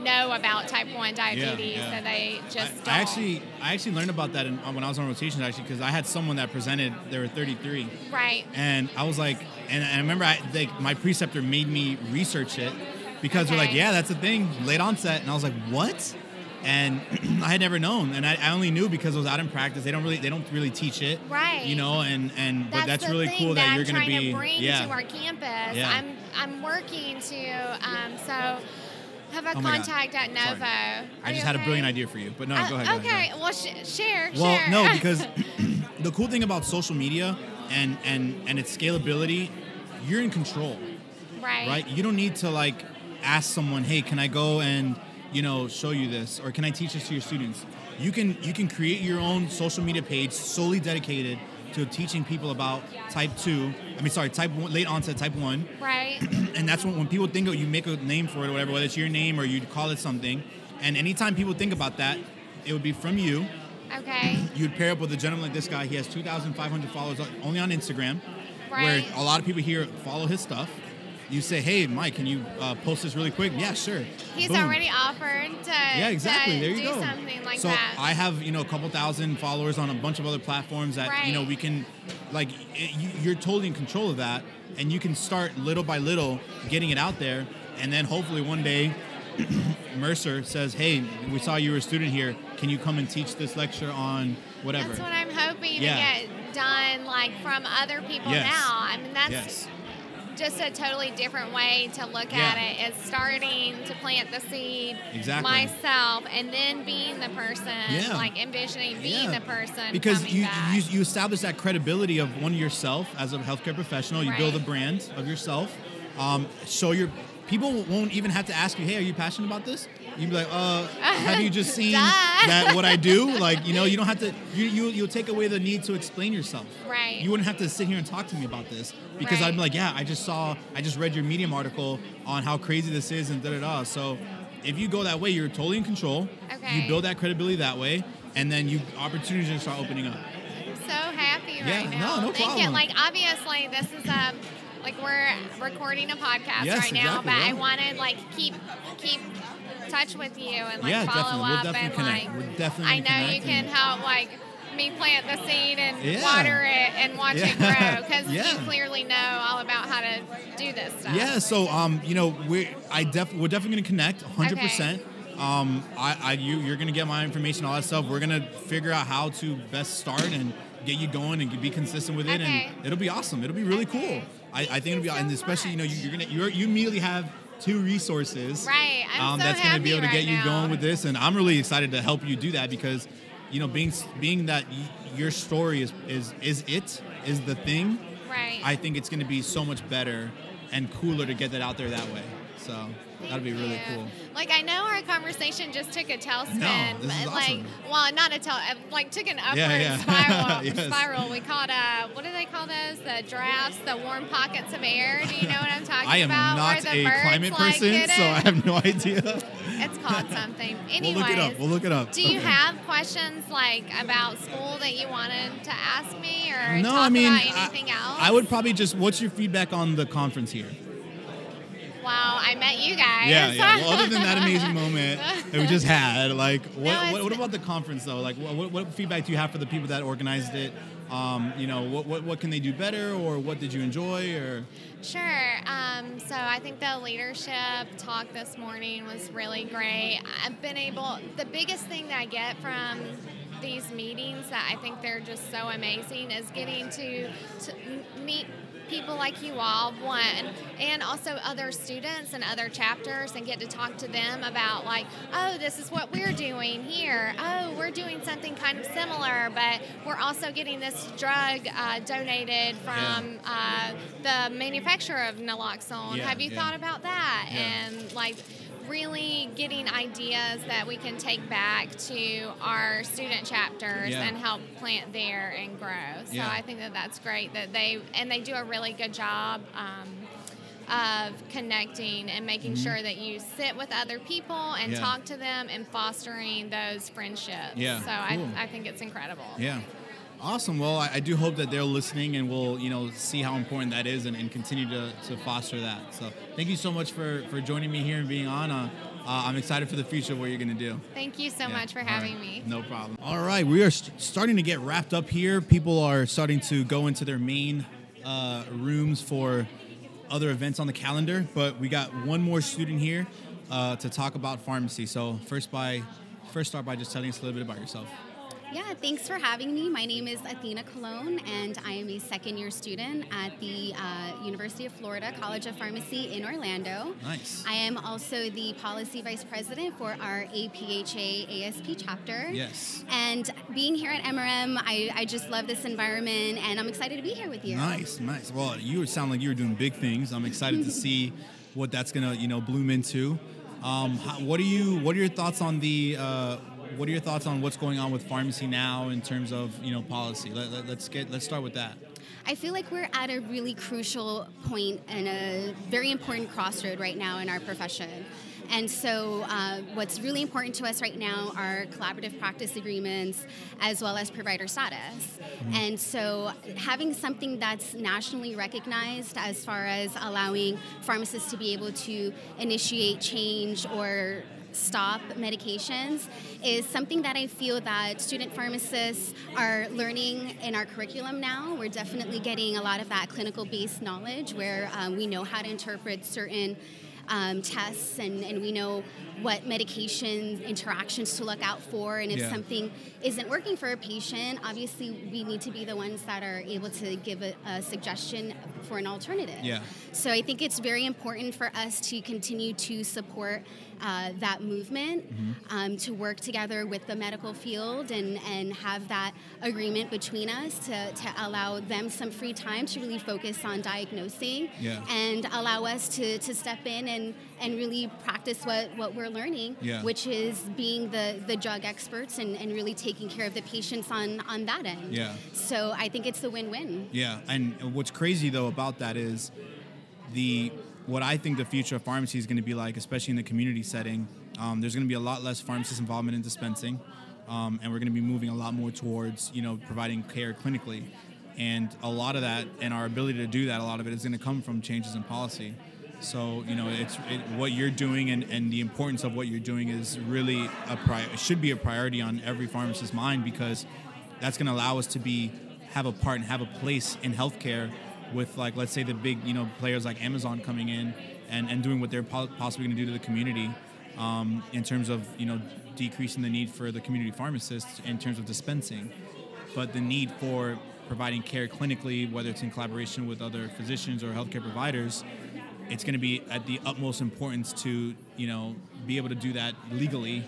know about type one diabetes, yeah. so they just I. I actually I actually learned about that in, when I was on rotations actually because I had someone that presented they were 33 right. and I was like and, and I remember I like my preceptor made me research it because they're like yeah that's a thing late onset and I was like what and I had never known and I, I only knew because I was out in practice they don't really they don't really teach it Right. you know and and but that's really cool that, I'm you're gonna be to bring yeah to our campus. Yeah. I'm I'm working to um, so have a Oh my God. contact at Novo. I just you had a brilliant idea for you but no Uh, go ahead, go okay, ahead. well sh- share. Well, share. no, because the cool thing about social media and and and its scalability, you're in control, right. right? You don't need to like ask someone, "Hey, can I go and you know show you this, or can I teach this to your students?" You can you can create your own social media page solely dedicated to teaching people about type two. I mean, sorry, type one, late onset type one Right. and that's when, when people think of you make a name for it or whatever, whether it's your name or you call it something. And anytime people think about that, it would be from you. Okay. You'd pair up with a gentleman like this guy. He has 2,500 followers only on Instagram, Right. where a lot of people here follow his stuff. You say, "Hey, Mike, can you uh, post this really quick?" Yeah, sure. He's Boom. already offered to, Yeah, exactly. to there you do go. something like so that. I have you know a couple thousand followers on a bunch of other platforms that you know we can, like, it, you, you're totally in control of that, and you can start little by little getting it out there, and then hopefully one day. Mercer says, "Hey, we saw you were a student here. Can you come and teach this lecture on whatever?" That's what I'm hoping Yeah. to get done, like from other people Yes. now. I mean, that's yes. Just a totally different way to look Yeah. at it. Is starting to plant the seed Exactly. myself, and then being the person, Yeah. like envisioning being Yeah. the person because you, you you establish that credibility of one yourself as a healthcare professional. You build a brand of yourself. Um, so your people won't even have to ask you, "Hey, are you passionate about this?" You'd be like, "Uh, have you just seen that what I do?" Like, you know, you don't have to. You you you'll take away the need to explain yourself. Right. You wouldn't have to sit here and talk to me about this because I'd be like, "Yeah, I just saw, I just read your Medium article on how crazy this is and da da da." So. If you go that way, you're totally in control. Okay. You build that credibility that way, and then you opportunities just start opening up. I'm so happy you Yeah, right no, now. no Thank problem. you. Like obviously this is a like we're recording a podcast Yes, right now, exactly, but I yeah. wanted like keep keep touch with you and like Yeah, follow definitely. We'll up definitely and connect. like We're definitely I know you can help like me plant the seed and Yeah. water it and watch it grow because Yeah. you clearly know all about how to do this stuff. Yeah, so um, you know, we I def we're definitely gonna connect 100. percent Um, I, I you you're gonna get my information, all that stuff. We're gonna figure out how to best start and get you going and be consistent with it, Okay. and it'll be awesome. It'll be really cool. I, I think it'll be, and especially you know you, you're gonna you're, you immediately have two resources. Right. I'm um, so that's gonna be able to get right you now. going with this, and I'm really excited to help you do that because, you know, being being that y- your story is is is it is the thing. Right. I think it's going to be so much better and cooler to get that out there that way. So that'll be really Yeah. cool. Like I know our conversation just took a tailspin, No, this is but, like awesome. well, not a tail, uh, like took an upward Yeah, yeah. spiral. Yes. Spiral. We called uh, what do they call those? The drafts, the warm pockets of air. Do you know what I'm talking I am about? not Where the a birds, climate like, person, so I have no idea. It's called something. Anyways, We'll look it up. We'll look it up. do you have questions like about school that you wanted to ask me, or no, talk I mean, about anything I, else? I would probably just. What's your feedback on the conference here? Wow, I met you guys. Yeah, yeah. Well, other than that amazing moment that we just had, like, what, No, what, what about the conference though? Like, what, what, what feedback do you have for the people that organized it? Um, you know, what, what, what can they do better, or what did you enjoy, or Sure. Um, so I think the leadership talk this morning was really great. I've been able, the biggest thing that I get from these meetings that I think they're just so amazing is getting to, to meet people like you all, one, and also other students and other chapters and get to talk to them about, like, oh, this is what we're doing here. Oh, we're doing something kind of similar, but we're also getting this drug uh, donated from uh, the manufacturer of naloxone. Yeah, Have you yeah. thought about that? Yeah. And, like, really getting ideas that we can take back to our student chapters Yeah. and help plant there and grow. So Yeah. I think that that's great that they and they do a really good job um, of connecting and making Mhm. sure that you sit with other people and Yeah. talk to them and fostering those friendships. Yeah, So I. I think it's incredible. Yeah. Awesome. Well, I, I do hope that they're listening and we'll, you know, see how important that is and, and continue to, to foster that. So thank you so much for, for joining me here and being on. Uh, uh, I'm excited for the future of what you're going to do. Thank you so Yeah. much for having right. me. No problem. All right, we are st- starting to get wrapped up here. People are starting to go into their main uh, rooms for other events on the calendar, but we got one more student here uh, to talk about pharmacy. So first, by first, start by just telling us a little bit about yourself. Yeah, thanks for having me. My name is Athena Colon, and I am a second year student at the uh, University of Florida College of Pharmacy in Orlando. Nice. I am also the policy vice president for our APHA ASP chapter. Yes. And being here at MRM, I, I just love this environment, and I'm excited to be here with you. Nice, nice. Well, you sound like you're doing big things. I'm excited to see what that's gonna, you know, bloom into. Um, how, what are you? What are your thoughts on the? Uh, what are your thoughts on what's going on with pharmacy now in terms of you know policy? Let, let, let's get let's start with that. I feel like we're at a really crucial point and a very important crossroad right now in our profession. And so, uh, what's really important to us right now are collaborative practice agreements as well as provider status. And so, having something that's nationally recognized as far as allowing pharmacists to be able to initiate change or stop medications is something that I feel that student pharmacists are learning in our curriculum now. We're definitely getting a lot of that clinical based knowledge where um, we know how to interpret certain um, tests and, and we know what medication interactions to look out for. And if Yeah. something isn't working for a patient, obviously we need to be the ones that are able to give a, a suggestion for an alternative. Yeah. So I think it's very important for us to continue to support uh, that movement, um, to work together with the medical field and, and have that agreement between us to, to allow them some free time to really focus on diagnosing Yeah. and allow us to, to step in and, and really practice what, what we're learning, Yeah. which is being the, the drug experts and, and really taking care of the patients on, on that end. Yeah. So I think it's a win-win. Yeah, and what's crazy though about that is the what I think the future of pharmacy is going to be like, especially in the community setting. Um, there's going to be a lot less pharmacist involvement in dispensing, um, and we're going to be moving a lot more towards you know providing care clinically. and a lot of that and our ability to do that, a lot of it is going to come from changes in policy. So you know, it's it, what you're doing and, and the importance of what you're doing is really a pri- should be a priority on every pharmacist's mind because that's going to allow us to be have a part and have a place in healthcare with like let's say the big you know players like Amazon coming in and, and doing what they're po- possibly going to do to the community um, in terms of you know decreasing the need for the community pharmacists in terms of dispensing, but the need for providing care clinically, whether it's in collaboration with other physicians or healthcare providers, it's going to be at the utmost importance to you know be able to do that legally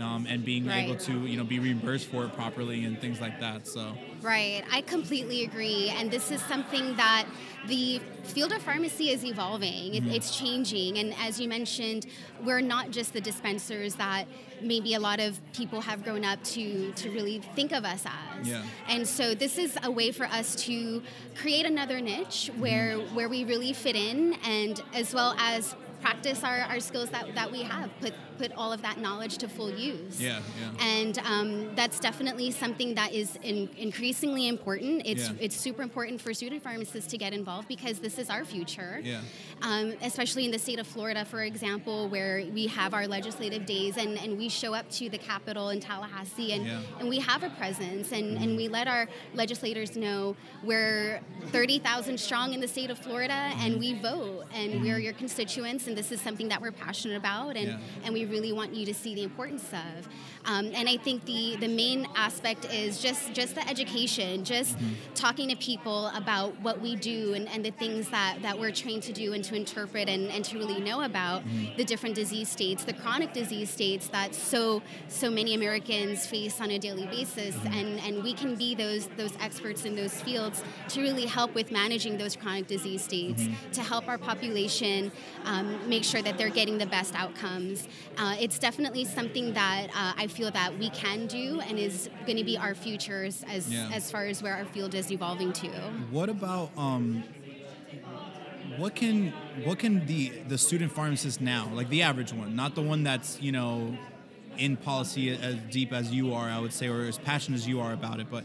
um, and being Right. able to you know be reimbursed for it properly and things like that. So Right, I completely agree. And this is something that the field of pharmacy is evolving, Mhm. it's changing. And as you mentioned, we're not just the dispensers that maybe a lot of people have grown up to, to really think of us as. Yeah. And so this is a way for us to create another niche where, where we really fit in and as well as practice our, our skills that, that we have, put, put all of that knowledge to full use. yeah, yeah. And um, that's definitely something that is in, increasingly important. It's Yeah. it's super important for student pharmacists to get involved because this is our future. Yeah. Um, especially in the state of Florida, for example, where we have our legislative days and, and we show up to the Capitol in Tallahassee and, Yeah. and we have a presence and, and mm-hmm. we let our legislators know we're 30,000 strong in the state of Florida and mm-hmm. we vote and mm-hmm. we're your constituents and this is something that we're passionate about and, Yeah. and we really want you to see the importance of. Um, and I think the, the main aspect is just, just the education, just talking to people about what we do and, and the things that, that we're trained to do and to interpret and, and to really know about Mhm. the different disease states, the chronic disease states that so so many Americans face on a daily basis. And, and we can be those those experts in those fields to really help with managing those chronic disease states, Mhm. to help our population um, make sure that they're getting the best outcomes. Uh, it's definitely something that uh, I feel that we can do and is going to be our futures as Yeah. as far as where our field is evolving to. What about um, what can what can the the student pharmacist now, like the average one, not the one that's you know in policy as deep as you are, I would say, or as passionate as you are about it, but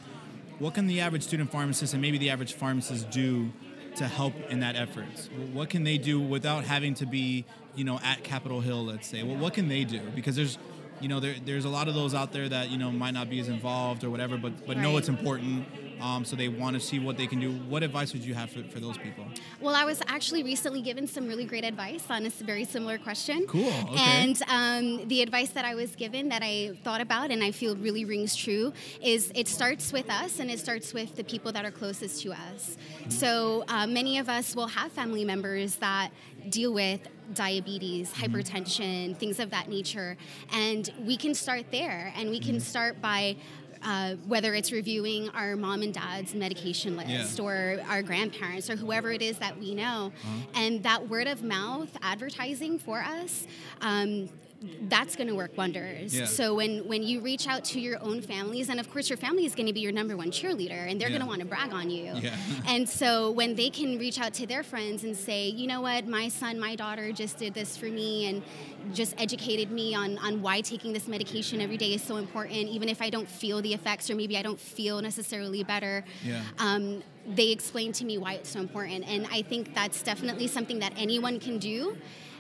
what can the average student pharmacist and maybe the average pharmacist do to help in that effort? What can they do without having to be, you know, at Capitol Hill, let's say? Well, what can they do? Because there's, you know, there, there's a lot of those out there that you know might not be as involved or whatever, but but know it's important. Um, so they want to see what they can do. What advice would you have for, for those people? Well, I was actually recently given some really great advice on a very similar question. Cool, okay. And um, the advice that I was given that I thought about and I feel really rings true is it starts with us and it starts with the people that are closest to us. So uh, many of us will have family members that deal with diabetes, hypertension, things of that nature. And we can start there and we can start by uh, whether it's reviewing our mom and dad's medication list Yeah. or our grandparents or whoever it is that we know. And that word of mouth advertising for us. Um, that's going to work wonders. Yeah. So when when you reach out to your own families, and of course your family is going to be your number one cheerleader, and they're Yeah. going to want to brag on you. Yeah. And so when they can reach out to their friends and say, you know what, my son, my daughter just did this for me and just educated me on, on why taking this medication every day is so important, even if I don't feel the effects or maybe I don't feel necessarily better. Yeah. Um, they explain to me why it's so important. And I think that's definitely something that anyone can do.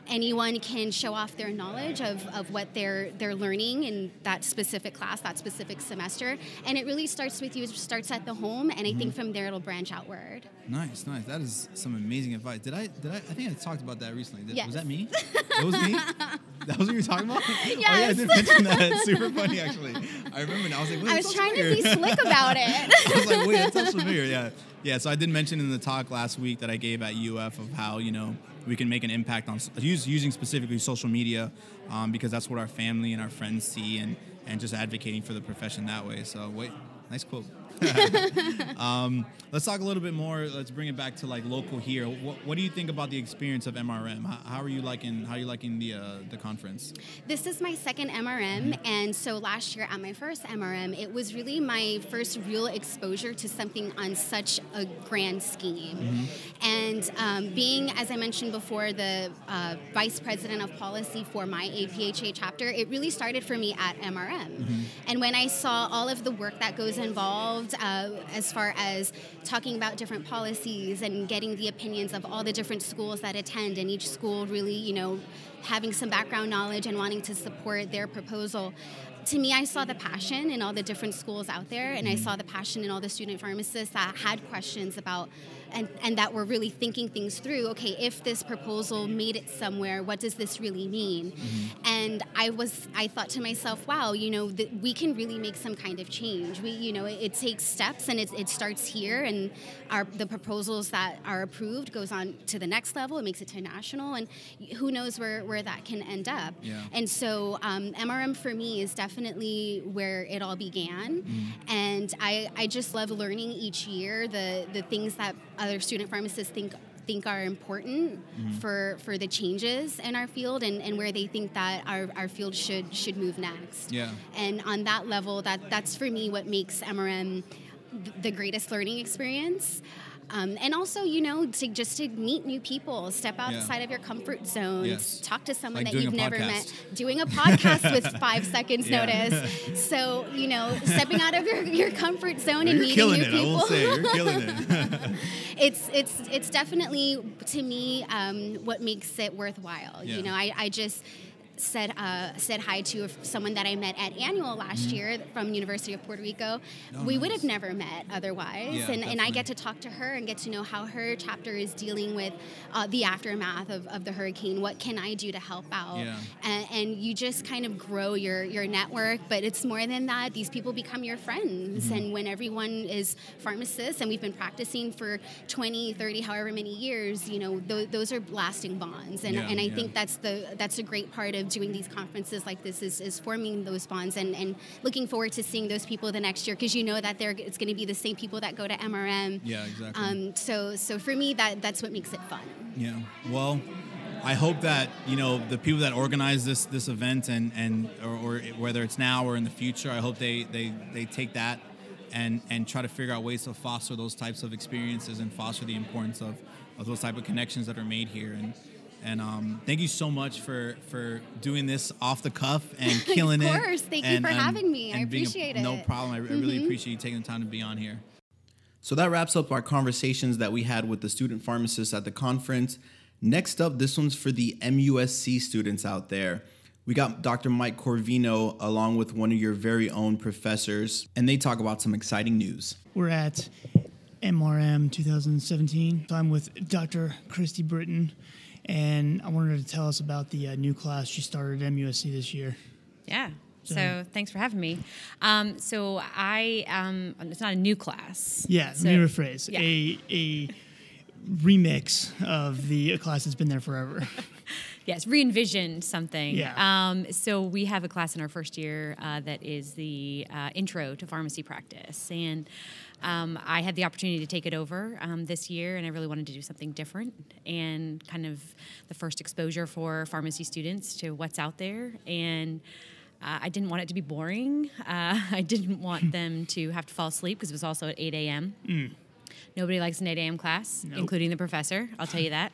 Anyone can show off their knowledge of, of what they're they're learning in that specific class, that specific semester. And it really starts with you, it starts at the home, and I think mm-hmm. from there it'll branch outward. Nice, nice. That is some amazing advice. Did I? Did I? I think I talked about that recently. Did, Yes. Was that me? That was me. That was what you were talking about. Oh yeah, I Yes. did mention that. It's super funny actually. I remember. Now. I was like, wait, I was trying to be slick about it. I was like, wait, that sounds familiar. Yeah, yeah. So I did mention in the talk last week that I gave at UF of how you know we can make an impact on use, using specifically social media um, because that's what our family and our friends see and and just advocating for the profession that way. So wait, nice quote. um, let's talk a little bit more. Let's bring it back to like local here. What, what do you think about the experience of MRM? How, how are you liking? How are you liking the uh, the conference? This is my second MRM, and so last year at my first MRM, it was really my first real exposure to something on such a grand scheme. And um, being, as I mentioned before, the uh, vice president of policy for my APHA chapter, it really started for me at MRM. And when I saw all of the work that goes involved involved uh, as far as talking about different policies and getting the opinions of all the different schools that attend, and each school really, you know, having some background knowledge and wanting to support their proposal to me, I saw the passion in all the different schools out there, and I Mm-hmm. saw the passion in all the student pharmacists that had questions about, and, and that were really thinking things through. Okay, if this proposal made it somewhere, what does this really mean? Mm-hmm. And I was, I thought to myself, wow, you know, that we can really make some kind of change. We, you know, it, it takes steps, and it, it starts here, and our the proposals that are approved goes on to the next level. It makes it to national, and who knows where where that can end up. Yeah. And so um, MRM for me is definitely where it all began. And I, I just love learning each year the, the things that other student pharmacists think think are important Mhm. for, for the changes in our field and, and where they think that our, our field should should move next. Yeah. And on that level, that that's for me what makes MRM th- the greatest learning experience. Um, and also, you know, to just to meet new people, step Yeah. outside of your comfort zone, Yes. talk to someone Like that you've never podcast. met, doing a podcast with five seconds Yeah. notice. So, you know, stepping out of your, your comfort zone and meeting new it. people. Say you're killing it. it's it's it's definitely to me um, what makes it worthwhile. Yeah. You know, I, I just said uh, said hi to someone that I met at annual last Mhm. year from University of Puerto Rico. Oh, we would have never met otherwise, Yeah, and, and I get to talk to her and get to know how her chapter is dealing with uh, the aftermath of, of the hurricane. What can I do to help out? Yeah. and, and you just kind of grow your your network. But it's more than that. These people become your friends, Mhm. and when everyone is pharmacists and we've been practicing for 20, 30, however many years, you know, th- those are lasting bonds. And, Yeah, and I think that's the that's a great part of doing these conferences like this is, is forming those bonds and, and looking forward to seeing those people the next year because you know that they're it's going to be the same people that go to MRM. Yeah, exactly. Um, so so for me that that's what makes it fun. Yeah. Well, I hope that you know the people that organize this this event and and or, or whether it's now or in the future, I hope they they they take that and and try to figure out ways to foster those types of experiences and foster the importance of of those type of connections that are made here and. And um, thank you so much for, for doing this off the cuff and killing it. Of course. Thank you for and- having me. I appreciate being a- appreciate No problem. I, I really Mhm. appreciate you taking the time to be on here. So that wraps up our conversations that we had with the student pharmacists at the conference. Next up, this one's for the MUSC students out there. We got Dr. Mike Corvino along with one of your very own professors, and they talk about some exciting news. We're at MRM 2017. So I'm with Dr. Christy Britton, and I wanted her to tell us about the uh, new class she started at MUSC this year. Yeah. So So- thanks for having me. Um, so I, um, it's not a new class. Yeah, So- let me rephrase. Yeah. A, a remix of the class that's been there forever. Yes, re-envisioned something. Yeah. Um, so we have a class in our first year uh, that is the uh, intro to pharmacy practice, and um, I had the opportunity to take it over um, this year, and I really wanted to do something different and kind of the first exposure for pharmacy students to what's out there and. Uh, I didn't want it to be boring. Uh, I didn't want them to have to fall asleep because it was also at 8 a.m. Mm. Nobody likes an 8 a.m. class, Nope. including the professor. I'll tell you that.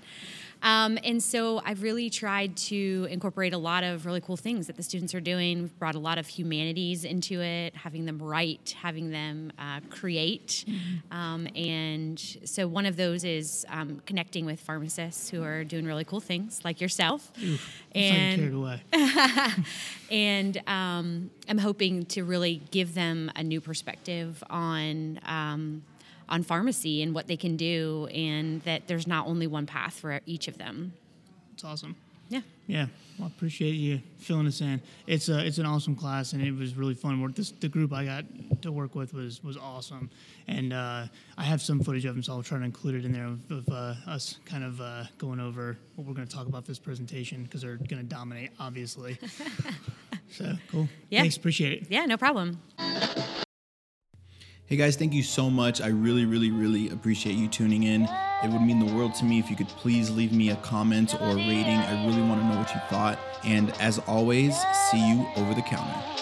Um, and so I've really tried to incorporate a lot of really cool things that the students are doing. We've brought a lot of humanities into it, having them write, having them uh, create. Um, and so one of those is um, connecting with pharmacists who are doing really cool things, like yourself. Oof, away. and um, I'm hoping to really give them a new perspective on um, on pharmacy and what they can do, and that there's not only one path for each of them. It's awesome. Yeah. Yeah, well, I appreciate you filling us in. It's a, it's an awesome class, and it was really fun. Work this the group I got to work with was was awesome, and uh, I have some footage of them, so I'll try to include it in there of, of uh, us kind of uh, going over what we're going to talk about this presentation because they're going to dominate, obviously. so cool. Yeah. Thanks, appreciate it. Yeah, no problem. Hey guys, thank you so much. I really, really, really appreciate you tuning in. It would mean the world to me if you could please leave me a comment or a rating. I really want to know what you thought. And as always, see you over the counter.